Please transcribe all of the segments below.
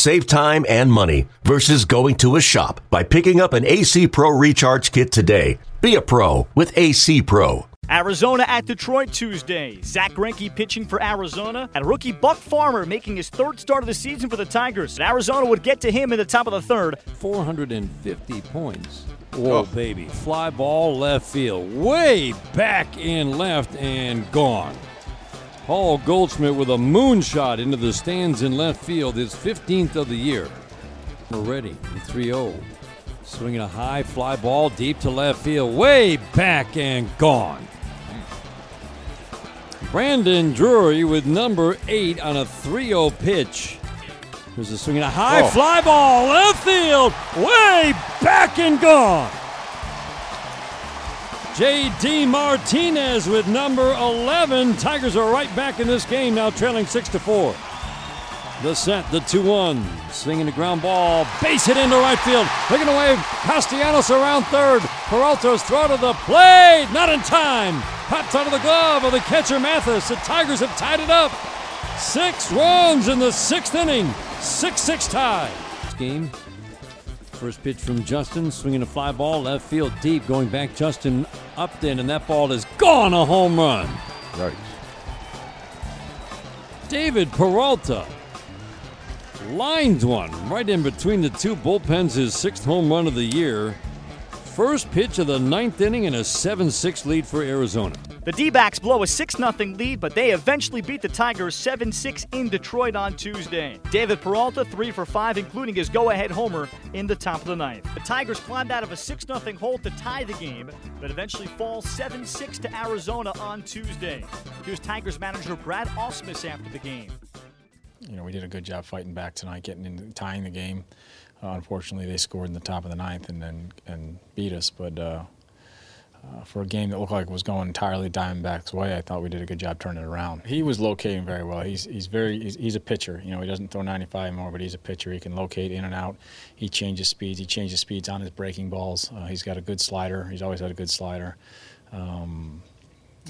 Save time and money versus going to a shop by picking up an AC Pro Recharge Kit today. Be a pro with AC Pro. Arizona at Detroit Tuesday. Zack Greinke pitching for Arizona, and rookie Buck Farmer making his third start of the season for the Tigers. And Arizona would get to him in the top of the third. 450 points. Whoa, oh. baby. Fly ball left field. Way back in left and gone. Paul Goldschmidt with a moonshot into the stands in left field, his 15th of the year. We're ready. 3 0. Swinging a high fly ball deep to left field, way back and gone. Brandon Drury with number eight on a 3 0 pitch. There's a swinging a high oh. fly ball, left field, way back and gone. J.D. Martinez with number 11. Tigers are right back in this game now, trailing 6 to 4. The set, the 2 1. Swinging the ground ball. Base hit into right field. Looking away. Castellanos around third. Peralta's throw to the plate. Not in time. Pops out of the glove of the catcher Mathis. The Tigers have tied it up. Six runs in the sixth inning. 6 6 tie. Game. First pitch from Justin. Swinging a fly ball. Left field deep. Going back. Justin Upton. And that ball is gone. A home run. Right. David Peralta lines one right in between the two bullpens, his sixth home run of the year. First pitch of the ninth inning and a 7 6 lead for Arizona. The D backs blow a 6 0 lead, but they eventually beat the Tigers 7 6 in Detroit on Tuesday. David Peralta, 3 for 5, including his go ahead homer in the top of the ninth. The Tigers climbed out of a 6 0 hole to tie the game, but eventually fall 7 6 to Arizona on Tuesday. Here's Tigers manager Brad Ausmus after the game you know, we did a good job fighting back tonight, getting in, tying the game. Uh, unfortunately, they scored in the top of the ninth and and, and beat us. But uh, uh, for a game that looked like it was going entirely Diamondbacks' way, I thought we did a good job turning it around. He was locating very well. He's he's very he's, he's, a pitcher. You know, he doesn't throw 95 anymore, but he's a pitcher. He can locate in and out. He changes speeds. He changes speeds on his breaking balls. Uh, he's got a good slider. He's always had a good slider. Um,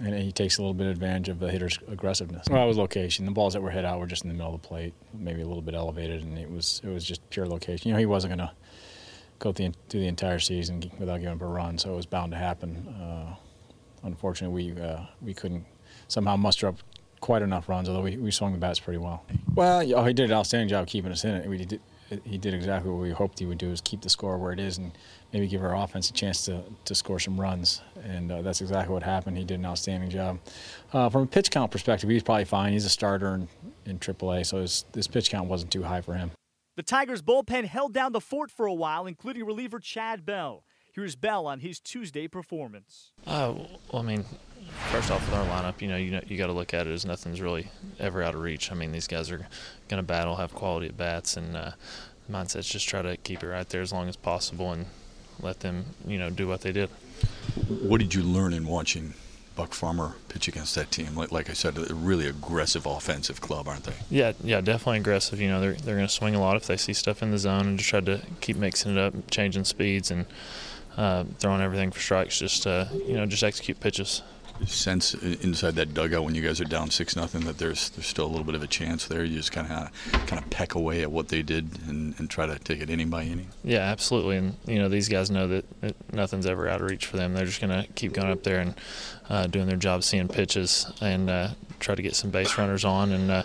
and he takes a little bit of advantage of the hitter's aggressiveness. Well, it was location. The balls that were hit out were just in the middle of the plate, maybe a little bit elevated, and it was it was just pure location. You know, he wasn't going to go through the entire season without giving up a run, so it was bound to happen. Uh, unfortunately, we uh, we couldn't somehow muster up quite enough runs, although we, we swung the bats pretty well. Well, oh, he did an outstanding job keeping us in it. We did, he did exactly what we hoped he would do: is keep the score where it is and maybe give our offense a chance to, to score some runs. And uh, that's exactly what happened. He did an outstanding job. Uh, from a pitch count perspective, he's probably fine. He's a starter in, in AAA, so his, his pitch count wasn't too high for him. The Tigers bullpen held down the fort for a while, including reliever Chad Bell. Here's Bell on his Tuesday performance. Uh, well, I mean, first off with our lineup, you know, you know, you got to look at it as nothing's really ever out of reach. I mean, these guys are going to battle, have quality at bats, and uh, mindset's just try to keep it right there as long as possible and let them, you know, do what they did. What did you learn in watching Buck Farmer pitch against that team? Like, like I said, a really aggressive offensive club, aren't they? Yeah, yeah, definitely aggressive. You know, they're they're going to swing a lot if they see stuff in the zone and just try to keep mixing it up, changing speeds, and uh, throwing everything for strikes. Just uh, you know, just execute pitches sense inside that dugout when you guys are down six nothing that there's there's still a little bit of a chance there. You just kind of kind of peck away at what they did and, and try to take it inning by inning. Yeah, absolutely. And you know these guys know that, nothing's ever out of reach for them. They're just to keep going up there and uh, doing their job, seeing pitches, and uh, try to get some base runners on. And uh,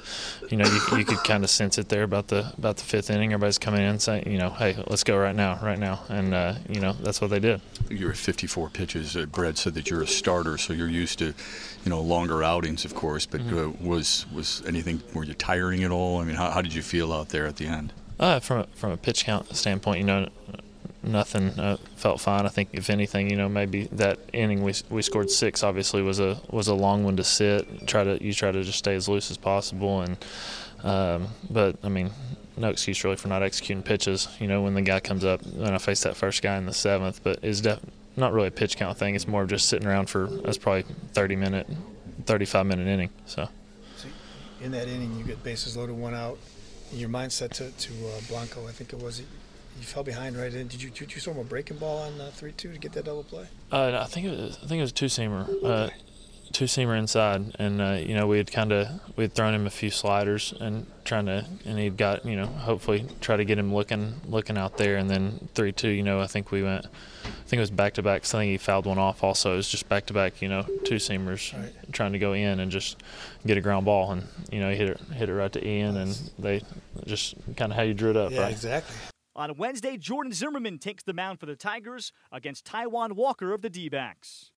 you know you, you could kind of sense it there about the about the fifth inning. Everybody's coming in saying, you know, hey, let's go right now, right now, and uh, you know that's what they did. You're at 54 pitches. Uh, Brad said that you're a starter, so you're used to, you know, longer outings, of course. But mm-hmm. Uh, was was anything? Were you tiring at all? I mean, how, how did you feel out there at the end? Uh, from a, from a pitch count standpoint, you know, nothing. Uh, felt fine. I think if anything, you know, maybe that inning we we scored six. Obviously, was a was a long one to sit. Try to you try to just stay as loose as possible, and um, but I mean, no excuse really for not executing pitches. You know, when the guy comes up, when I faced that first guy in the seventh, but it's def- not really a pitch count thing. It's more of just sitting around for that's probably 30 minute, 35 minute inning. So. in that inning, you get bases loaded, one out. Your mindset to, to uh, Blanco, I think it was. You fell behind right in. Did you did you throw him a breaking ball on uh, three two to get that double play? Uh, I think it was I think it was two seamer. Uh, two seamer inside, and uh, you know we had kind of we had thrown him a few sliders and trying to, and he'd got you know hopefully try to get him looking looking out there, and then three two. You know I think we went, I think it was back to back. I think he fouled one off. Also, it was just back to back. You know two seamers right. trying to go in and just get a ground ball, and you know he hit it hit it right to Ian, nice. and they just kind of how you drew it up. Yeah, right? exactly. On Wednesday, Jordan Zimmermann takes the mound for the Tigers against Taijuan Walker of the D backs.